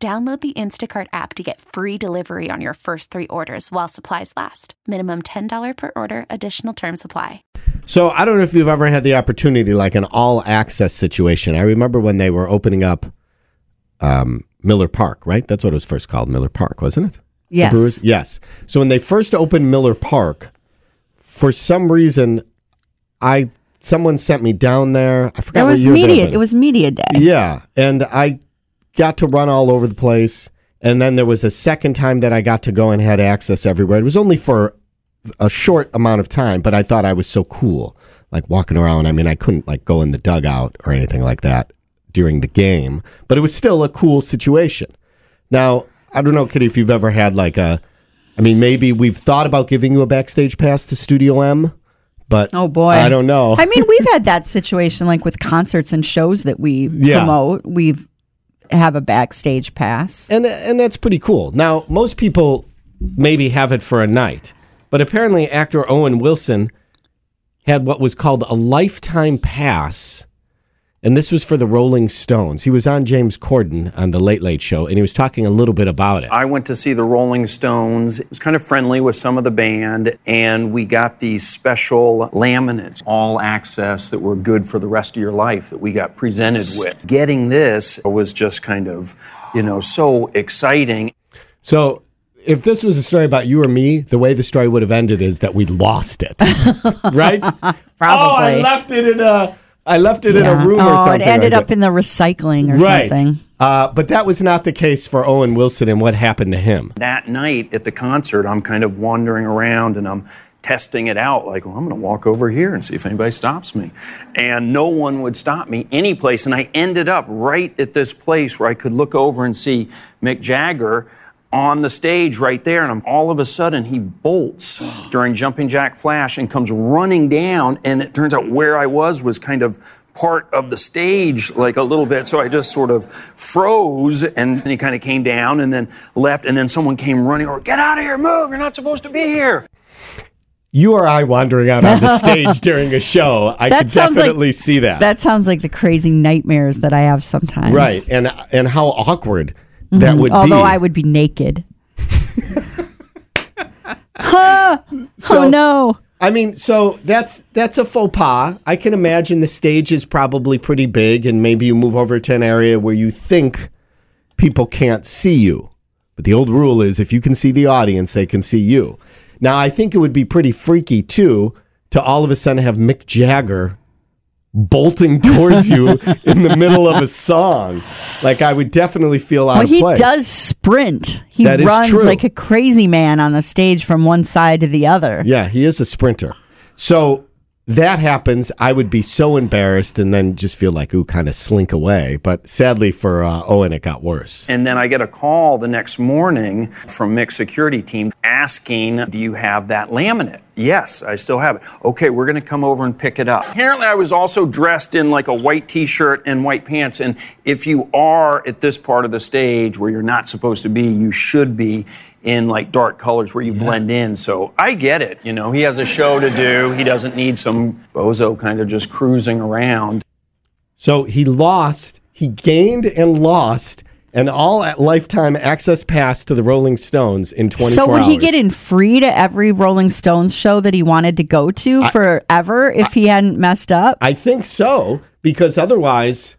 Download the Instacart app to get free delivery on your first three orders while supplies last. Minimum $10 per order, additional term supply. So I don't know if you've ever had the opportunity, like an all access situation. I remember when they were opening up um, Miller Park, right? That's what it was first called, Miller Park, wasn't it? Yes. Brewers? Yes. So when they first opened Miller Park, for some reason, I someone sent me down there. I forgot It what was year media. opened. It was media day. Yeah, and I got to run all over the place. And then there was a second time that I got to go and had access everywhere. It was only for a short amount of time, but I thought I was so cool, like walking around. I mean, I couldn't like go in the dugout or anything like that during the game, but it was still a cool situation. Now, I don't know, Kitty, if you've ever had like a, I mean, maybe we've thought about giving you a backstage pass to Studio M, but Oh boy. I don't know. I mean, we've had that situation like with concerts and shows that we Yeah. promote. We've have a backstage pass. and and that's pretty cool. Now, most people maybe have it for a night, but apparently actor Owen Wilson had what was called a lifetime pass, and this was for the Rolling Stones. He was on James Corden on the Late Late Show, and he was talking a little bit about it. I went to see the Rolling Stones. It was kind of friendly with some of the band, and we got these special laminates, all access that were good for the rest of your life that we got presented with. Getting this was just kind of, you know, so exciting. So. If this was a story about you or me, the way the story would have ended is that we lost it, right? Oh, I left it in a, I left it in a room oh, or something. it ended like up that. in the recycling or right. something. Uh, but that was not the case for Owen Wilson and what happened to him. That night at the concert, I'm kind of wandering around and I'm testing it out like, well, I'm going to walk over here and see if anybody stops me. And no one would stop me any place. And I ended up right at this place where I could look over and see Mick Jagger on the stage right there. And I'm, all of a sudden, he bolts during Jumping Jack Flash and comes running down. And it turns out where I was was kind of part of the stage like a little bit so i just sort of froze and he kind of came down and then left and then someone came running over get out of here move you're not supposed to be here You or I wandering out on the stage during a show, I That could sounds like- definitely see that. That sounds like the crazy nightmares that I have sometimes. right, and and how awkward Mm-hmm. that would Although be. I would be naked. Huh. Oh, so- oh no. I mean, so that's that's a faux pas. I can imagine the stage is probably pretty big, and maybe you move over to an area where you think people can't see you. But the old rule is if you can see the audience, they can see you. Now, I think it would be pretty freaky too to all of a sudden have Mick Jagger bolting towards you in the middle of a song. Like I would definitely feel out Well, of he place. does sprint. He That is runs true. like a crazy man on the stage from one side to the other. Yeah, he is a sprinter. So that happens, I would be so embarrassed and then just feel like, ooh, kind of slink away. But sadly for uh, Owen, it got worse. And then I get a call the next morning from Mick's security team asking, Do you have that laminate? Yes, I still have it. Okay, we're going to come over and pick it up. Apparently, I was also dressed in like a white t shirt and white pants. And if you are at this part of the stage where you're not supposed to be, you should be in like dark colors where you blend in. So I get it. You know, he has a show to do, he doesn't need some bozo kind of just cruising around. So he lost, he gained and lost an all at lifetime access pass to the Rolling Stones in 24 So would hours. he get in free to every Rolling Stones show that he wanted to go to forever if he hadn't messed up? I think so, because otherwise,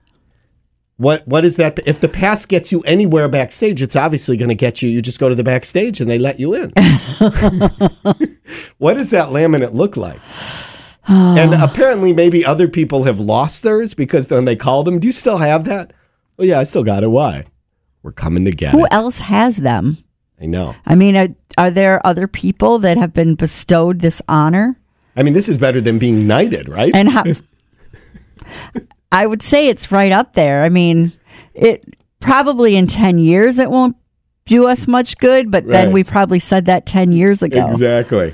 what what is that? If the pass gets you anywhere backstage, it's obviously going to get you. You just go to the backstage and they let you in. what does that laminate look like? and apparently, maybe other people have lost theirs because then they called him. Do you still have that? Oh yeah, I still got it. Why? We're coming together. Who else has them? I know. I mean, are, are there other people that have been bestowed this honor? I mean, this is better than being knighted, right? And how? I would say it's right up there. I mean, it probably in ten years it won't do us much good, but then we probably said that 10 years ago. Exactly.